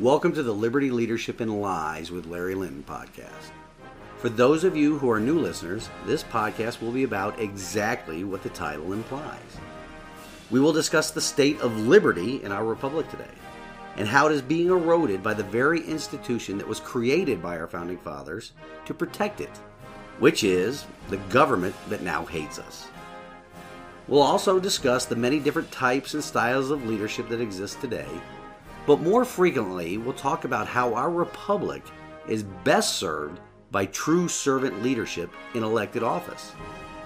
Welcome to the Liberty Leadership and Lies with Larry Linton podcast. For those of you who are new listeners, this podcast will be about exactly what the title implies. We will discuss the state of liberty in our republic today and how it is being eroded by the very institution that was created by our founding fathers to protect it, which is the government that now hates us. We'll also discuss the many different types and styles of leadership that exist today but more frequently, we'll talk about how our republic is best served by true servant leadership in elected office.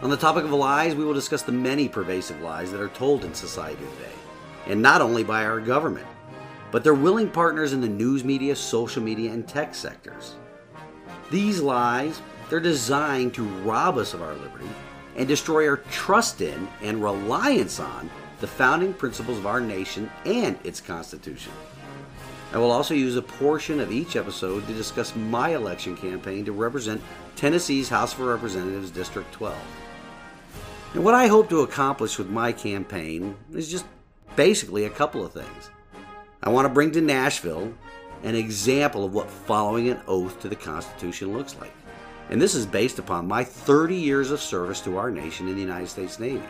On the topic of lies, we will discuss the many pervasive lies that are told in society today, and not only by our government, but their willing partners in the news media, social media, and tech sectors. These lies, they're designed to rob us of our liberty and destroy our trust in and reliance on the founding principles of our nation and its Constitution. I will also use a portion of each episode to discuss my election campaign to represent Tennessee's House of Representatives District 12. And what I hope to accomplish with my campaign is just basically a couple of things. I want to bring to Nashville an example of what following an oath to the Constitution looks like. And this is based upon my 30 years of service to our nation in the United States Navy.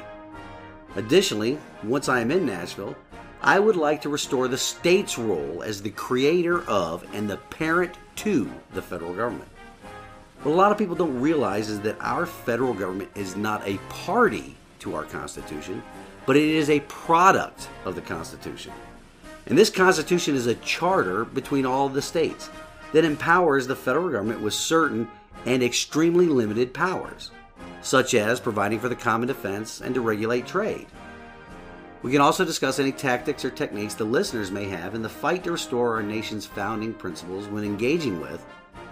Additionally, once I am in Nashville, I would like to restore the state's role as the creator of and the parent to the federal government. What a lot of people don't realize is that our federal government is not a party to our Constitution, but it is a product of the Constitution. And this Constitution is a charter between all the states that empowers the federal government with certain and extremely limited powers, such as providing for the common defense and to regulate trade. We can also discuss any tactics or techniques the listeners may have in the fight to restore our nation's founding principles when engaging with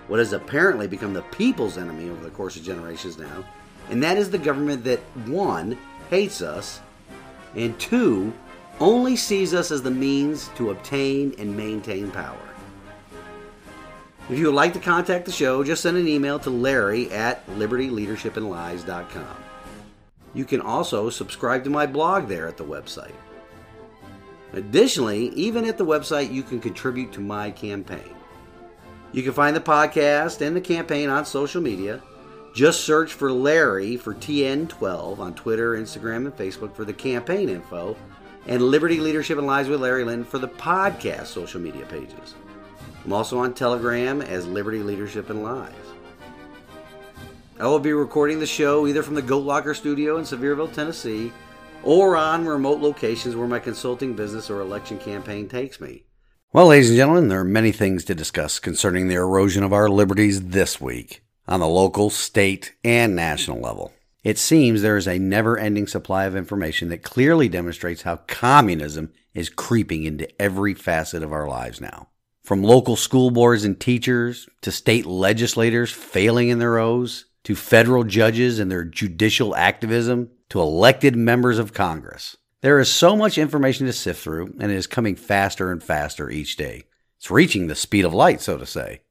what has apparently become the people's enemy over the course of generations now, and that is the government that, one, hates us, and two, only sees us as the means to obtain and maintain power. If you would like to contact the show, just send an email to Larry at libertyleadershipandlies.com. You can also subscribe to my blog there at the website. Additionally, even at the website, you can contribute to my campaign. You can find the podcast and the campaign on social media. Just search for Larry for TN12 on Twitter, Instagram, and Facebook for the campaign info, and Liberty Leadership and Lies with Larry Lynn for the podcast social media pages. I'm also on Telegram as Liberty Leadership and Lies. I will be recording the show either from the Goat Locker studio in Sevierville, Tennessee, or on remote locations where my consulting business or election campaign takes me. Well, ladies and gentlemen, there are many things to discuss concerning the erosion of our liberties this week on the local, state, and national level. It seems there is a never ending supply of information that clearly demonstrates how communism is creeping into every facet of our lives now. From local school boards and teachers to state legislators failing in their oaths to federal judges and their judicial activism, to elected members of Congress. There is so much information to sift through, and it is coming faster and faster each day. It's reaching the speed of light, so to say.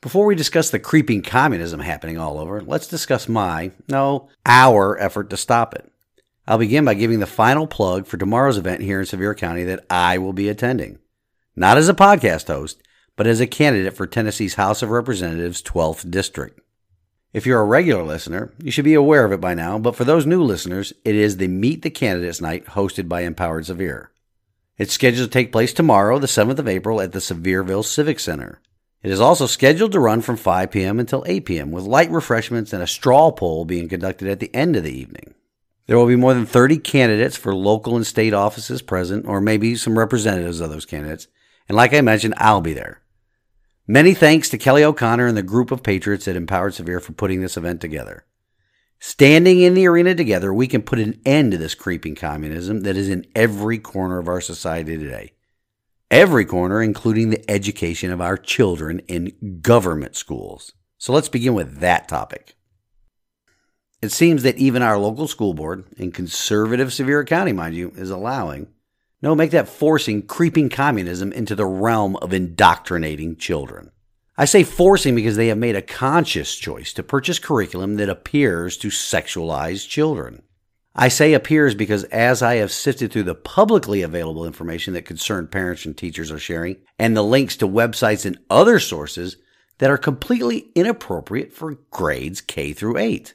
Before we discuss the creeping communism happening all over, let's discuss my, no, our effort to stop it. I'll begin by giving the final plug for tomorrow's event here in Sevier County that I will be attending. Not as a podcast host, but as a candidate for Tennessee's House of Representatives 12th District. If you're a regular listener, you should be aware of it by now, but for those new listeners, it is the Meet the Candidates Night hosted by Empowered Sevier. It's scheduled to take place tomorrow, the 7th of April, at the Sevierville Civic Center. It is also scheduled to run from 5 p.m. until 8 p.m., with light refreshments and a straw poll being conducted at the end of the evening. There will be more than 30 candidates for local and state offices present, or maybe some representatives of those candidates. And like I mentioned, I'll be there. Many thanks to Kelly O'Connor and the group of patriots at Empowered Sevier for putting this event together. Standing in the arena together, we can put an end to this creeping communism that is in every corner of our society today. Every corner, including the education of our children in government schools. So let's begin with that topic. It seems that even our local school board, in conservative Sevier County, mind you, is allowing no, make that forcing creeping communism into the realm of indoctrinating children. I say forcing because they have made a conscious choice to purchase curriculum that appears to sexualize children. I say appears because as I have sifted through the publicly available information that concerned parents and teachers are sharing, and the links to websites and other sources that are completely inappropriate for grades K through 8.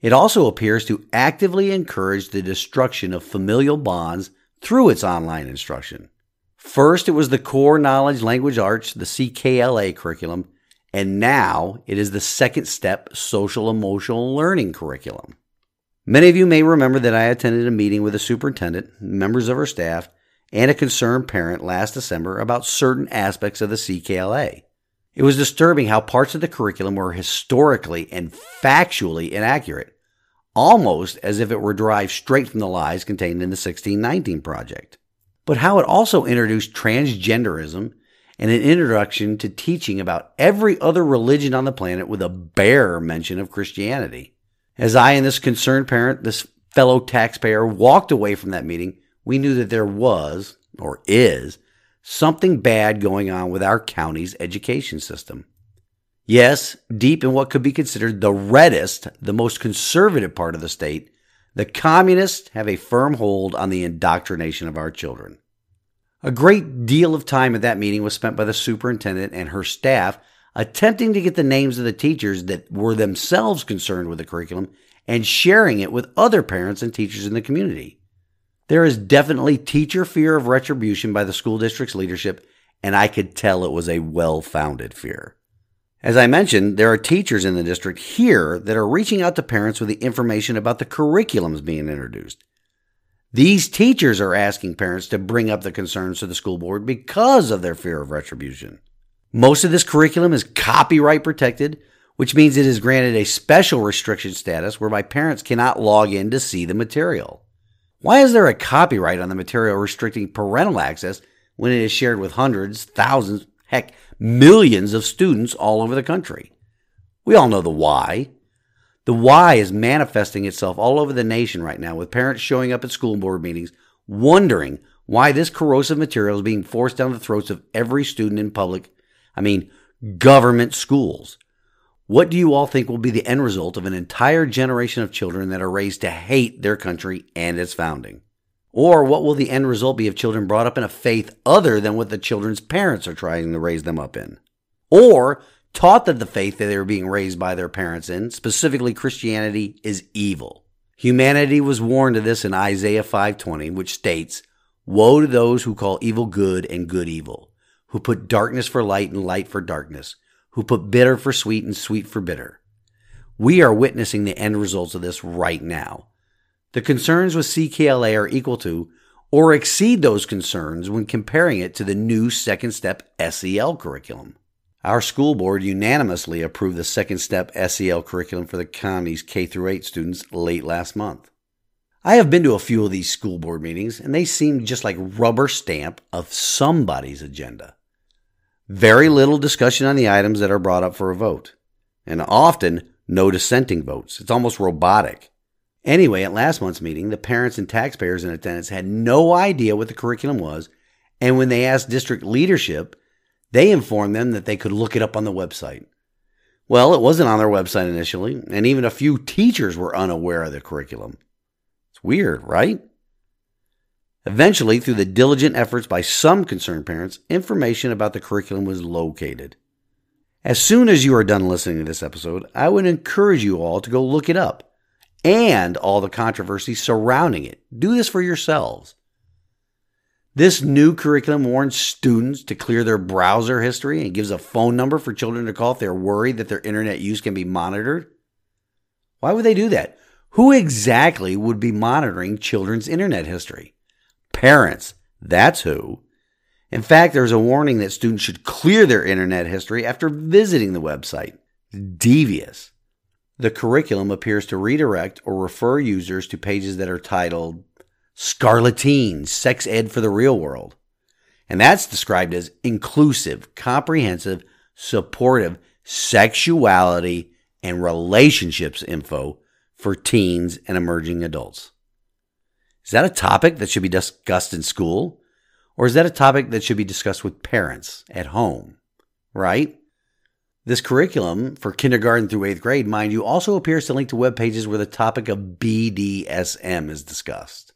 It also appears to actively encourage the destruction of familial bonds through its online instruction. First, it was the core knowledge language arts, the CKLA curriculum, and now it is the second step social emotional learning curriculum. Many of you may remember that I attended a meeting with a superintendent, members of her staff, and a concerned parent last December about certain aspects of the CKLA. It was disturbing how parts of the curriculum were historically and factually inaccurate, almost as if it were derived straight from the lies contained in the 1619 Project. But how it also introduced transgenderism and an introduction to teaching about every other religion on the planet with a bare mention of Christianity. As I and this concerned parent, this fellow taxpayer, walked away from that meeting, we knew that there was, or is, something bad going on with our county's education system. Yes, deep in what could be considered the reddest, the most conservative part of the state, the communists have a firm hold on the indoctrination of our children. A great deal of time at that meeting was spent by the superintendent and her staff attempting to get the names of the teachers that were themselves concerned with the curriculum and sharing it with other parents and teachers in the community. There is definitely teacher fear of retribution by the school district's leadership, and I could tell it was a well founded fear. As I mentioned, there are teachers in the district here that are reaching out to parents with the information about the curriculums being introduced. These teachers are asking parents to bring up the concerns to the school board because of their fear of retribution. Most of this curriculum is copyright protected, which means it is granted a special restriction status whereby parents cannot log in to see the material. Why is there a copyright on the material restricting parental access when it is shared with hundreds, thousands, heck, millions of students all over the country? We all know the why. The why is manifesting itself all over the nation right now with parents showing up at school board meetings wondering why this corrosive material is being forced down the throats of every student in public I mean, government schools. What do you all think will be the end result of an entire generation of children that are raised to hate their country and its founding? Or what will the end result be of children brought up in a faith other than what the children's parents are trying to raise them up in? Or taught that the faith that they were being raised by their parents in, specifically Christianity, is evil. Humanity was warned of this in Isaiah 5:20, which states, "Woe to those who call evil good and good evil, who put darkness for light and light for darkness, who put bitter for sweet and sweet for bitter. We are witnessing the end results of this right now. The concerns with CKLA are equal to or exceed those concerns when comparing it to the new second step SEL curriculum. Our school board unanimously approved the second step SEL curriculum for the county's K 8 students late last month. I have been to a few of these school board meetings and they seem just like rubber stamp of somebody's agenda. Very little discussion on the items that are brought up for a vote, and often no dissenting votes. It's almost robotic. Anyway, at last month's meeting, the parents and taxpayers in attendance had no idea what the curriculum was, and when they asked district leadership, they informed them that they could look it up on the website. Well, it wasn't on their website initially, and even a few teachers were unaware of the curriculum. It's weird, right? Eventually, through the diligent efforts by some concerned parents, information about the curriculum was located. As soon as you are done listening to this episode, I would encourage you all to go look it up and all the controversy surrounding it. Do this for yourselves. This new curriculum warns students to clear their browser history and gives a phone number for children to call if they're worried that their internet use can be monitored. Why would they do that? Who exactly would be monitoring children's internet history? Parents, that's who. In fact, there's a warning that students should clear their internet history after visiting the website. Devious. The curriculum appears to redirect or refer users to pages that are titled Scarleteen Sex Ed for the Real World. And that's described as inclusive, comprehensive, supportive sexuality and relationships info for teens and emerging adults. Is that a topic that should be discussed in school? Or is that a topic that should be discussed with parents at home? Right? This curriculum for kindergarten through eighth grade, mind you, also appears to link to web pages where the topic of BDSM is discussed.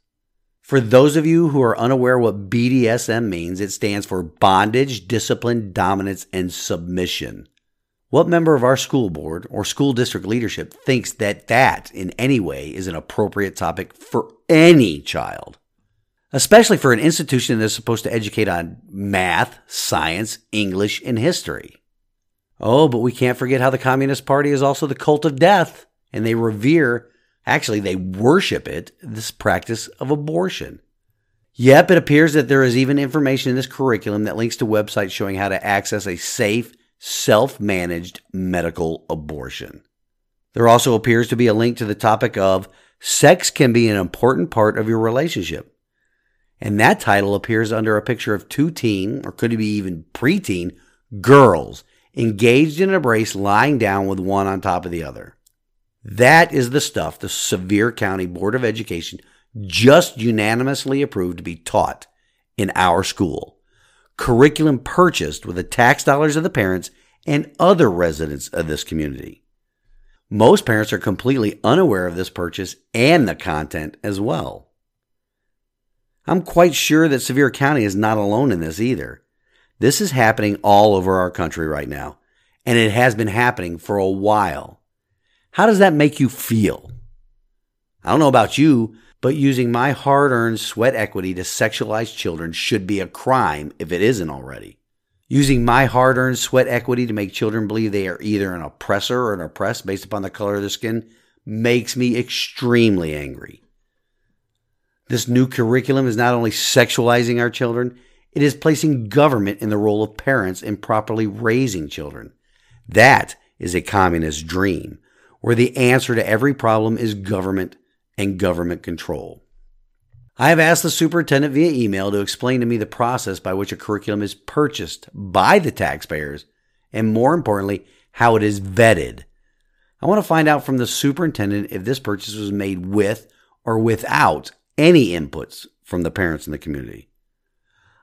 For those of you who are unaware what BDSM means, it stands for bondage, discipline, dominance, and submission. What member of our school board or school district leadership thinks that that in any way is an appropriate topic for any child? Especially for an institution that's supposed to educate on math, science, English, and history. Oh, but we can't forget how the Communist Party is also the cult of death, and they revere, actually, they worship it, this practice of abortion. Yep, it appears that there is even information in this curriculum that links to websites showing how to access a safe, self managed medical abortion. There also appears to be a link to the topic of sex can be an important part of your relationship. And that title appears under a picture of two teen, or could it be even preteen, girls engaged in an embrace, lying down with one on top of the other. That is the stuff the Sevier County Board of Education just unanimously approved to be taught in our school. Curriculum purchased with the tax dollars of the parents and other residents of this community. Most parents are completely unaware of this purchase and the content as well. I'm quite sure that Sevier County is not alone in this either. This is happening all over our country right now, and it has been happening for a while. How does that make you feel? I don't know about you, but using my hard earned sweat equity to sexualize children should be a crime if it isn't already. Using my hard earned sweat equity to make children believe they are either an oppressor or an oppressed based upon the color of their skin makes me extremely angry. This new curriculum is not only sexualizing our children, it is placing government in the role of parents in properly raising children. That is a communist dream, where the answer to every problem is government and government control. I have asked the superintendent via email to explain to me the process by which a curriculum is purchased by the taxpayers, and more importantly, how it is vetted. I want to find out from the superintendent if this purchase was made with or without any inputs from the parents in the community.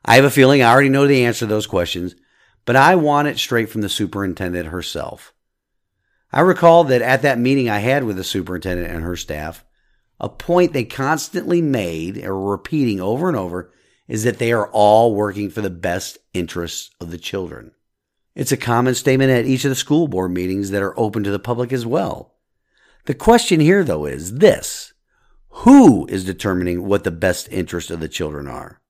I have a feeling I already know the answer to those questions, but I want it straight from the superintendent herself. I recall that at that meeting I had with the superintendent and her staff, a point they constantly made or repeating over and over is that they are all working for the best interests of the children. It's a common statement at each of the school board meetings that are open to the public as well. The question here, though, is this Who is determining what the best interests of the children are?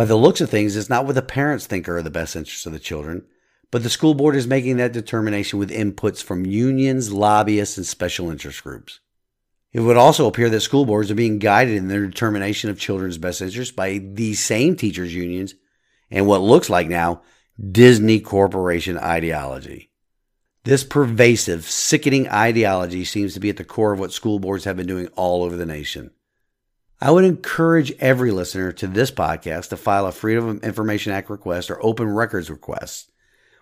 By the looks of things, it's not what the parents think are the best interests of the children, but the school board is making that determination with inputs from unions, lobbyists, and special interest groups. It would also appear that school boards are being guided in their determination of children's best interests by these same teachers' unions and what looks like now Disney Corporation ideology. This pervasive, sickening ideology seems to be at the core of what school boards have been doing all over the nation. I would encourage every listener to this podcast to file a Freedom of Information Act request or open records request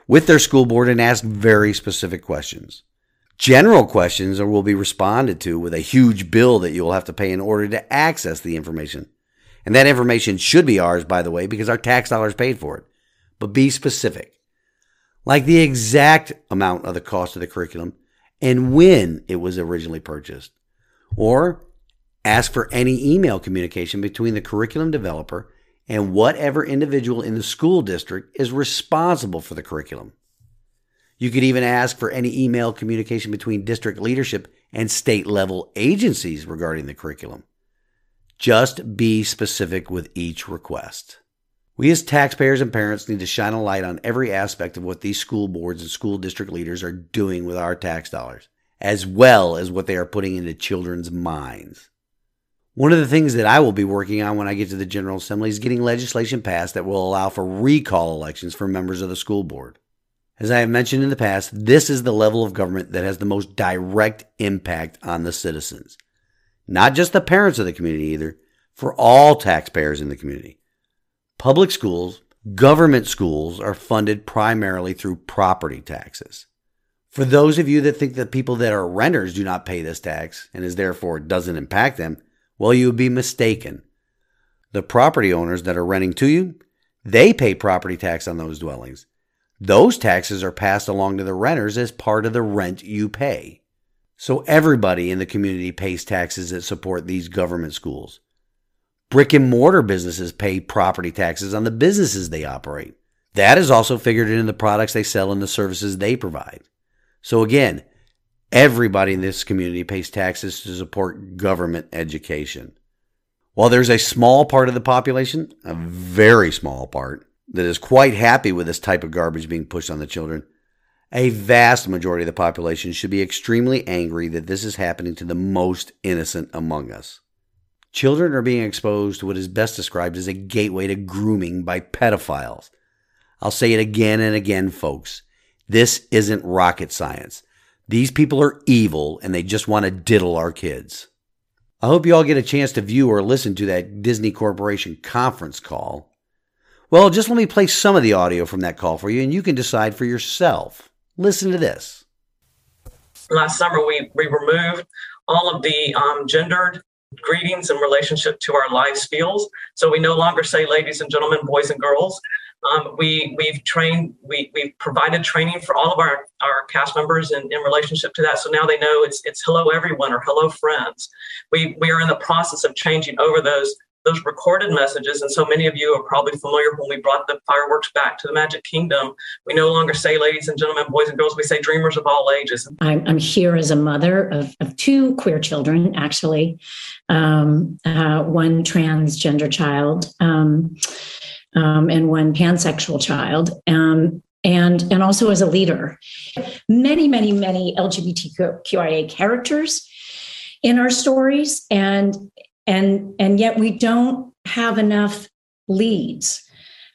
with their school board and ask very specific questions. General questions will be responded to with a huge bill that you will have to pay in order to access the information. And that information should be ours, by the way, because our tax dollars paid for it. But be specific, like the exact amount of the cost of the curriculum and when it was originally purchased. Or Ask for any email communication between the curriculum developer and whatever individual in the school district is responsible for the curriculum. You could even ask for any email communication between district leadership and state level agencies regarding the curriculum. Just be specific with each request. We as taxpayers and parents need to shine a light on every aspect of what these school boards and school district leaders are doing with our tax dollars, as well as what they are putting into children's minds. One of the things that I will be working on when I get to the General Assembly is getting legislation passed that will allow for recall elections for members of the school board. As I have mentioned in the past, this is the level of government that has the most direct impact on the citizens. Not just the parents of the community either, for all taxpayers in the community. Public schools, government schools are funded primarily through property taxes. For those of you that think that people that are renters do not pay this tax and is therefore doesn't impact them, well, you would be mistaken. The property owners that are renting to you, they pay property tax on those dwellings. Those taxes are passed along to the renters as part of the rent you pay. So everybody in the community pays taxes that support these government schools. Brick and mortar businesses pay property taxes on the businesses they operate. That is also figured into the products they sell and the services they provide. So again, everybody in this community pays taxes to support government education. While there's a small part of the population, a very small part, that is quite happy with this type of garbage being pushed on the children, a vast majority of the population should be extremely angry that this is happening to the most innocent among us. Children are being exposed to what is best described as a gateway to grooming by pedophiles. I'll say it again and again, folks. This isn't rocket science. These people are evil and they just want to diddle our kids. I hope you all get a chance to view or listen to that Disney Corporation conference call. Well, just let me play some of the audio from that call for you and you can decide for yourself. Listen to this. Last summer, we, we removed all of the um, gendered greetings in relationship to our life skills. So we no longer say ladies and gentlemen, boys and girls. Um, we we've trained we we've provided training for all of our our cast members in, in relationship to that. So now they know it's it's hello everyone or hello friends. We we are in the process of changing over those those recorded messages. And so many of you are probably familiar when we brought the fireworks back to the Magic Kingdom. We no longer say ladies and gentlemen, boys and girls. We say dreamers of all ages. I'm, I'm here as a mother of, of two queer children, actually, um, uh, one transgender child. Um, um, and one pansexual child, um, and and also as a leader. Many, many, many LGBTQIA characters in our stories, and and and yet we don't have enough leads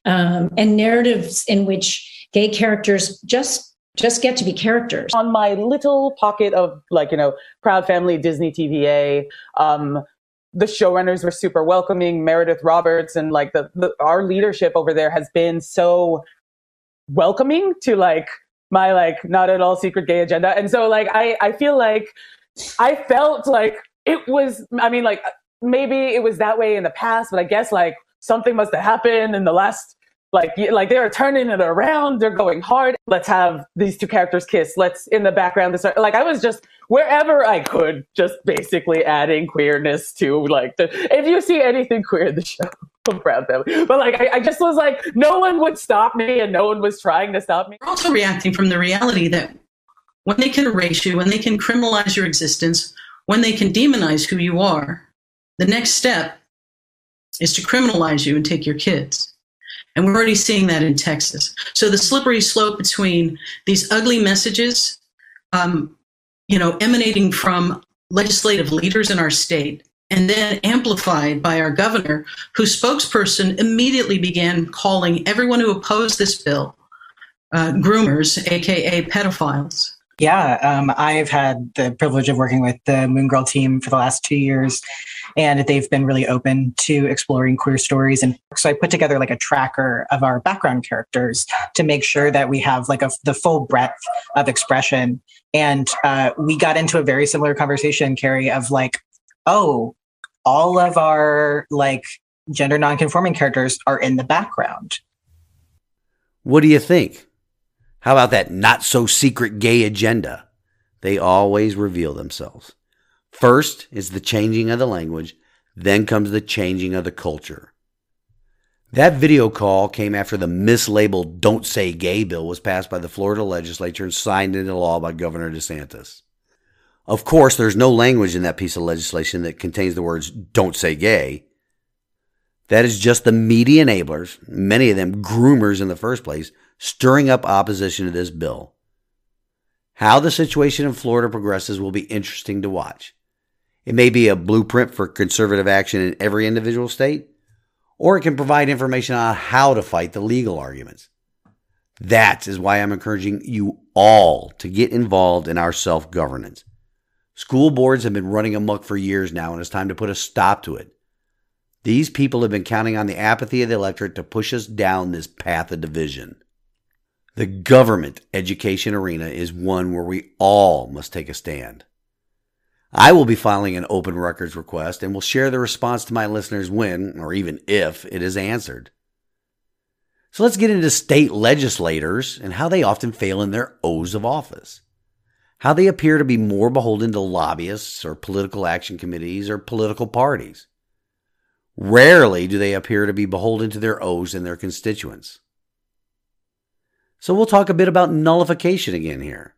um, and narratives in which gay characters just just get to be characters. On my little pocket of like you know proud family Disney TVA, um, the showrunners were super welcoming. Meredith Roberts and like the, the our leadership over there has been so welcoming to like my like not at all secret gay agenda. And so like I I feel like I felt like it was I mean like maybe it was that way in the past, but I guess like something must have happened in the last like like they're turning it around. They're going hard. Let's have these two characters kiss. Let's in the background start, like i was just wherever i could just basically adding queerness to like the if you see anything queer in the show i'm proud family but like I, I just was like no one would stop me and no one was trying to stop me. We're also reacting from the reality that when they can erase you when they can criminalize your existence when they can demonize who you are the next step is to criminalize you and take your kids and we're already seeing that in Texas. So the slippery slope between these ugly messages, um, you know, emanating from legislative leaders in our state and then amplified by our governor, whose spokesperson immediately began calling everyone who opposed this bill uh, groomers, aka pedophiles. Yeah, um, I've had the privilege of working with the Moon Girl team for the last two years, and they've been really open to exploring queer stories. And so I put together like a tracker of our background characters to make sure that we have like a, the full breadth of expression. And uh, we got into a very similar conversation, Carrie, of like, oh, all of our like gender nonconforming characters are in the background. What do you think? How about that not so secret gay agenda? They always reveal themselves. First is the changing of the language, then comes the changing of the culture. That video call came after the mislabeled Don't Say Gay bill was passed by the Florida legislature and signed into law by Governor DeSantis. Of course, there's no language in that piece of legislation that contains the words Don't Say Gay. That is just the media enablers, many of them groomers in the first place, stirring up opposition to this bill. How the situation in Florida progresses will be interesting to watch. It may be a blueprint for conservative action in every individual state, or it can provide information on how to fight the legal arguments. That is why I'm encouraging you all to get involved in our self governance. School boards have been running amok for years now, and it's time to put a stop to it. These people have been counting on the apathy of the electorate to push us down this path of division. The government education arena is one where we all must take a stand. I will be filing an open records request and will share the response to my listeners when, or even if, it is answered. So let's get into state legislators and how they often fail in their oaths of office. How they appear to be more beholden to lobbyists or political action committees or political parties. Rarely do they appear to be beholden to their oaths and their constituents. So we'll talk a bit about nullification again here.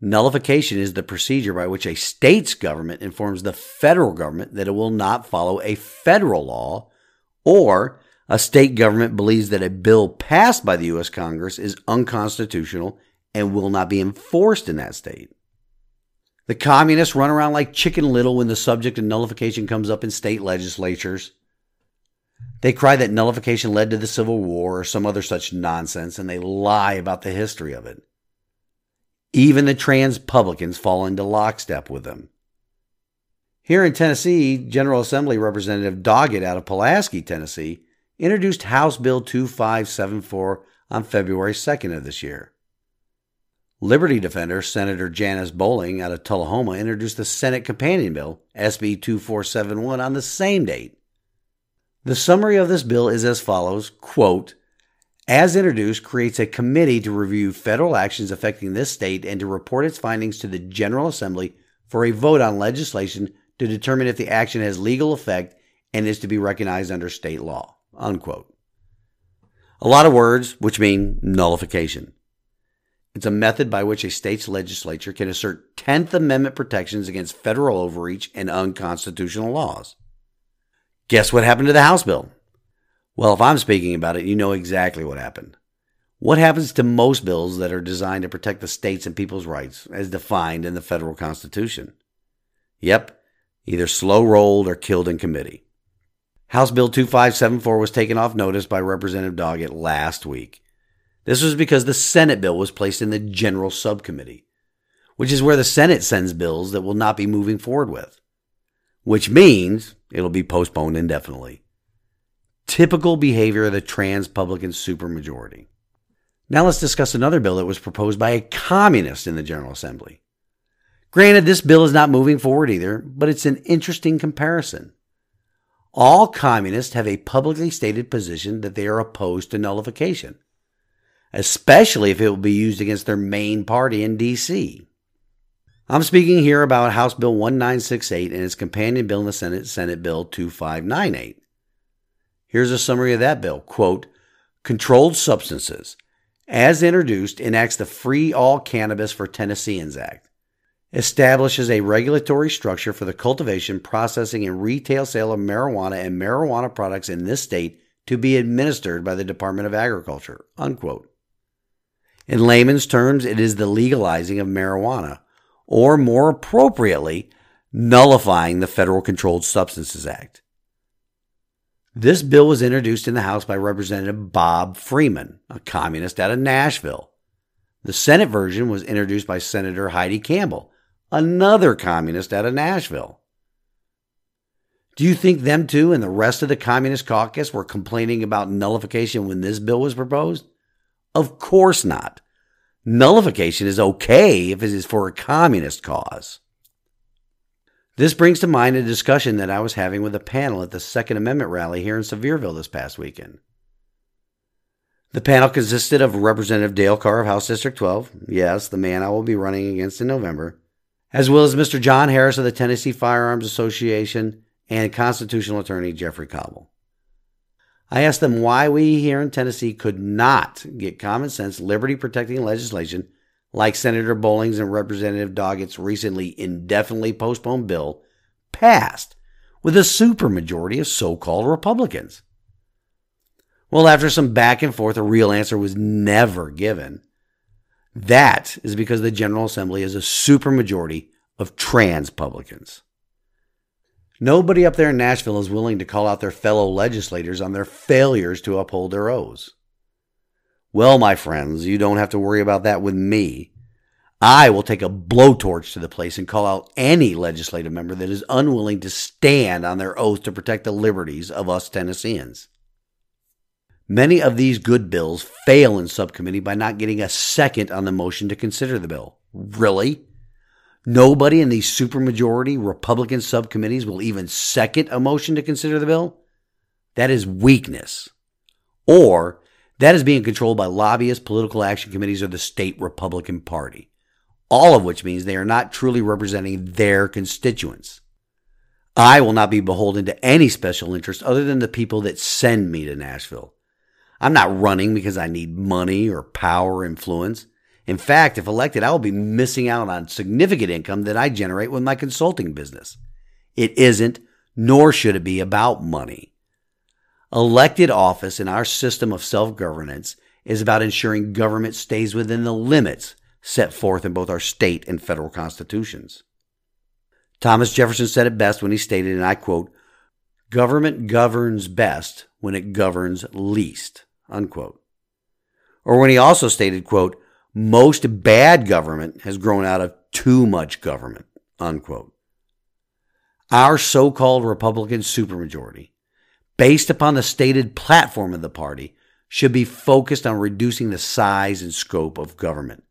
Nullification is the procedure by which a state's government informs the federal government that it will not follow a federal law, or a state government believes that a bill passed by the U.S. Congress is unconstitutional and will not be enforced in that state. The communists run around like chicken little when the subject of nullification comes up in state legislatures. They cry that nullification led to the Civil War or some other such nonsense, and they lie about the history of it. Even the transpublicans fall into lockstep with them. Here in Tennessee, General Assembly Representative Doggett out of Pulaski, Tennessee, introduced House Bill 2574 on February 2nd of this year. Liberty defender Senator Janice Bowling out of Tullahoma introduced the Senate companion bill, SB 2471, on the same date. The summary of this bill is as follows quote, as introduced, creates a committee to review federal actions affecting this state and to report its findings to the General Assembly for a vote on legislation to determine if the action has legal effect and is to be recognized under state law. Unquote. A lot of words which mean nullification. It's a method by which a state's legislature can assert 10th Amendment protections against federal overreach and unconstitutional laws. Guess what happened to the House bill? Well, if I'm speaking about it, you know exactly what happened. What happens to most bills that are designed to protect the states and people's rights as defined in the federal Constitution? Yep, either slow rolled or killed in committee. House Bill 2574 was taken off notice by Representative Doggett last week. This was because the Senate bill was placed in the General Subcommittee, which is where the Senate sends bills that will not be moving forward with, which means it'll be postponed indefinitely. Typical behavior of the trans publican supermajority. Now let's discuss another bill that was proposed by a communist in the General Assembly. Granted, this bill is not moving forward either, but it's an interesting comparison. All communists have a publicly stated position that they are opposed to nullification, especially if it will be used against their main party in D.C. I'm speaking here about House Bill 1968 and its companion bill in the Senate, Senate Bill 2598. Here's a summary of that bill. Quote, Controlled Substances, as introduced, enacts the Free All Cannabis for Tennesseans Act, establishes a regulatory structure for the cultivation, processing, and retail sale of marijuana and marijuana products in this state to be administered by the Department of Agriculture. Unquote. In layman's terms, it is the legalizing of marijuana, or more appropriately, nullifying the Federal Controlled Substances Act. This bill was introduced in the House by Representative Bob Freeman, a communist out of Nashville. The Senate version was introduced by Senator Heidi Campbell, another communist out of Nashville. Do you think them two and the rest of the Communist caucus were complaining about nullification when this bill was proposed? Of course not. Nullification is okay if it is for a communist cause. This brings to mind a discussion that I was having with a panel at the Second Amendment rally here in Sevierville this past weekend. The panel consisted of Representative Dale Carr of House District 12, yes, the man I will be running against in November, as well as Mr. John Harris of the Tennessee Firearms Association and constitutional attorney Jeffrey Cobble. I asked them why we here in Tennessee could not get common sense liberty protecting legislation like Senator Bowling's and Representative Doggett's recently indefinitely postponed bill, passed with a supermajority of so called Republicans. Well, after some back and forth, a real answer was never given. That is because the General Assembly is a supermajority of trans publicans. Nobody up there in Nashville is willing to call out their fellow legislators on their failures to uphold their oaths. Well, my friends, you don't have to worry about that with me. I will take a blowtorch to the place and call out any legislative member that is unwilling to stand on their oath to protect the liberties of us Tennesseans. Many of these good bills fail in subcommittee by not getting a second on the motion to consider the bill. Really? Nobody in these supermajority Republican subcommittees will even second a motion to consider the bill? That is weakness. Or That is being controlled by lobbyists, political action committees, or the state Republican Party. All of which means they are not truly representing their constituents. I will not be beholden to any special interest other than the people that send me to Nashville. I'm not running because I need money or power or influence. In fact, if elected, I will be missing out on significant income that I generate with my consulting business. It isn't, nor should it be, about money. Elected office in our system of self governance is about ensuring government stays within the limits set forth in both our state and federal constitutions. Thomas Jefferson said it best when he stated, and I quote, government governs best when it governs least, unquote. Or when he also stated, quote, most bad government has grown out of too much government, unquote. Our so called Republican supermajority, based upon the stated platform of the party, should be focused on reducing the size and scope of government.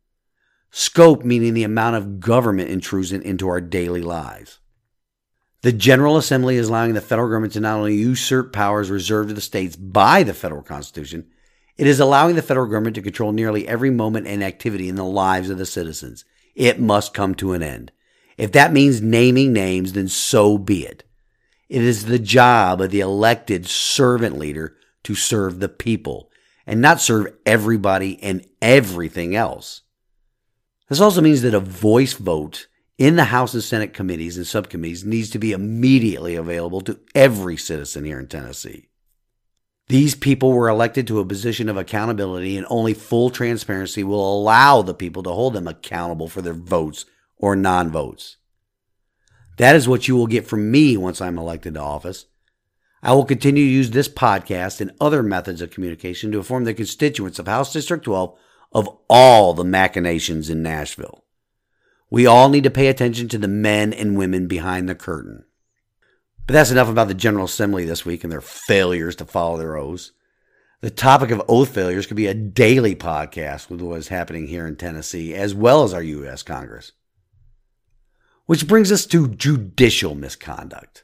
Scope meaning the amount of government intrusion into our daily lives. The General Assembly is allowing the federal government to not only usurp powers reserved to the states by the federal Constitution, it is allowing the federal government to control nearly every moment and activity in the lives of the citizens. It must come to an end. If that means naming names, then so be it. It is the job of the elected servant leader to serve the people and not serve everybody and everything else. This also means that a voice vote in the House and Senate committees and subcommittees needs to be immediately available to every citizen here in Tennessee. These people were elected to a position of accountability, and only full transparency will allow the people to hold them accountable for their votes or non votes. That is what you will get from me once I'm elected to office. I will continue to use this podcast and other methods of communication to inform the constituents of House District 12 of all the machinations in Nashville. We all need to pay attention to the men and women behind the curtain. But that's enough about the General Assembly this week and their failures to follow their oaths. The topic of oath failures could be a daily podcast with what is happening here in Tennessee, as well as our U.S. Congress. Which brings us to judicial misconduct.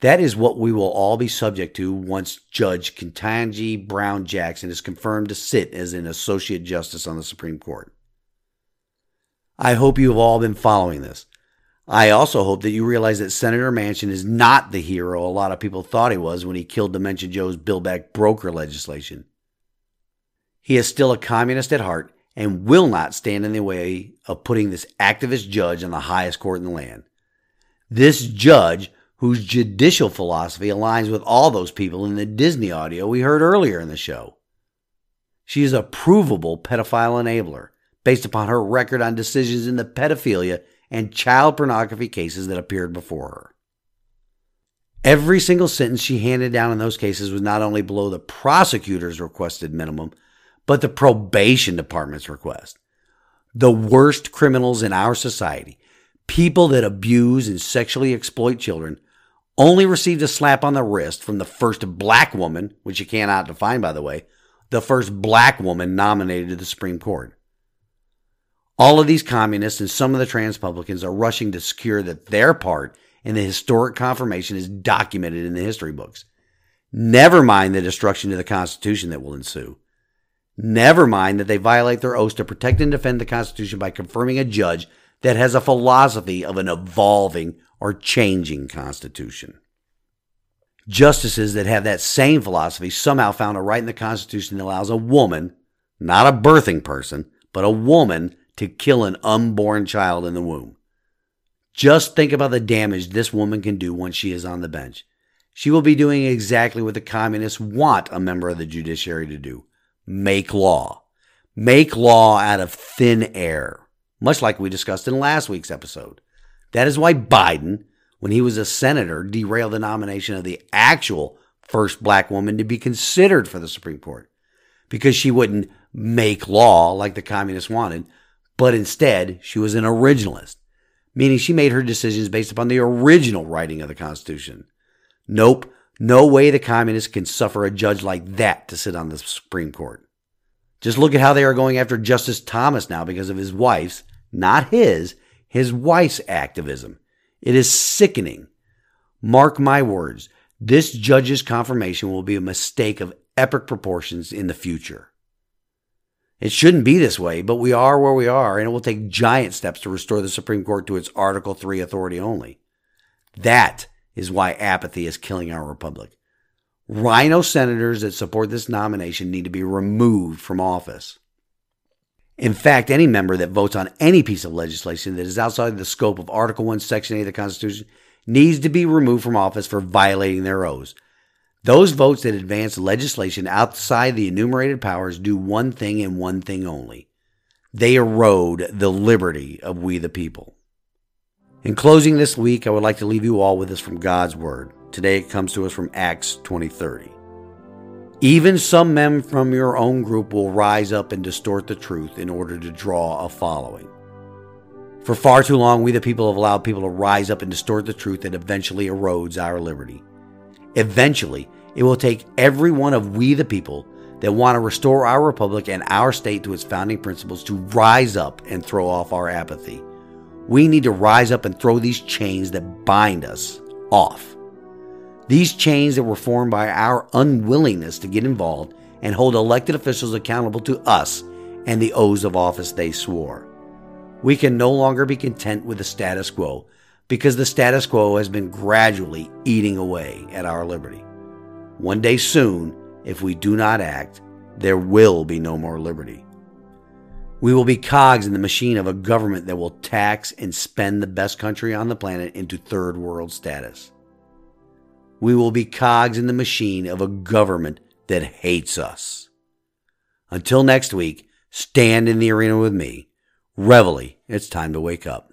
That is what we will all be subject to once Judge Ketanji Brown Jackson is confirmed to sit as an Associate Justice on the Supreme Court. I hope you have all been following this. I also hope that you realize that Senator Manchin is not the hero a lot of people thought he was when he killed Dementia Joe's Bill Back Broker legislation. He is still a communist at heart and will not stand in the way of putting this activist judge on the highest court in the land. This judge, whose judicial philosophy aligns with all those people in the Disney audio we heard earlier in the show. She is a provable pedophile enabler based upon her record on decisions in the pedophilia and child pornography cases that appeared before her. Every single sentence she handed down in those cases was not only below the prosecutor's requested minimum, but the probation department's request. The worst criminals in our society, people that abuse and sexually exploit children, only received a slap on the wrist from the first black woman, which you cannot define, by the way, the first black woman nominated to the Supreme Court. All of these communists and some of the trans transpublicans are rushing to secure that their part in the historic confirmation is documented in the history books. Never mind the destruction of the Constitution that will ensue. Never mind that they violate their oaths to protect and defend the Constitution by confirming a judge that has a philosophy of an evolving or changing Constitution. Justices that have that same philosophy somehow found a right in the Constitution that allows a woman, not a birthing person, but a woman to kill an unborn child in the womb. Just think about the damage this woman can do once she is on the bench. She will be doing exactly what the communists want a member of the judiciary to do make law. Make law out of thin air, much like we discussed in last week's episode. That is why Biden, when he was a senator, derailed the nomination of the actual first black woman to be considered for the Supreme Court because she wouldn't make law like the communists wanted, but instead she was an originalist, meaning she made her decisions based upon the original writing of the Constitution. Nope, no way the communists can suffer a judge like that to sit on the Supreme Court. Just look at how they are going after Justice Thomas now because of his wife's, not his, his wife's activism. It is sickening. Mark my words, this judge's confirmation will be a mistake of epic proportions in the future. It shouldn't be this way, but we are where we are, and it will take giant steps to restore the Supreme Court to its Article 3 authority only. That is why apathy is killing our republic. RINO senators that support this nomination need to be removed from office. In fact, any member that votes on any piece of legislation that is outside the scope of Article 1, Section 8 of the Constitution needs to be removed from office for violating their oaths. Those votes that advance legislation outside the enumerated powers do one thing and one thing only they erode the liberty of we the people. In closing this week, I would like to leave you all with this from God's Word. Today it comes to us from Acts 20:30. Even some men from your own group will rise up and distort the truth in order to draw a following. For far too long, we the people have allowed people to rise up and distort the truth that eventually erodes our liberty. Eventually, it will take every one of we the people that want to restore our republic and our state to its founding principles to rise up and throw off our apathy. We need to rise up and throw these chains that bind us off. These chains that were formed by our unwillingness to get involved and hold elected officials accountable to us and the oaths of office they swore. We can no longer be content with the status quo because the status quo has been gradually eating away at our liberty. One day soon, if we do not act, there will be no more liberty. We will be cogs in the machine of a government that will tax and spend the best country on the planet into third world status. We will be cogs in the machine of a government that hates us. Until next week, stand in the arena with me. Reveille, it's time to wake up.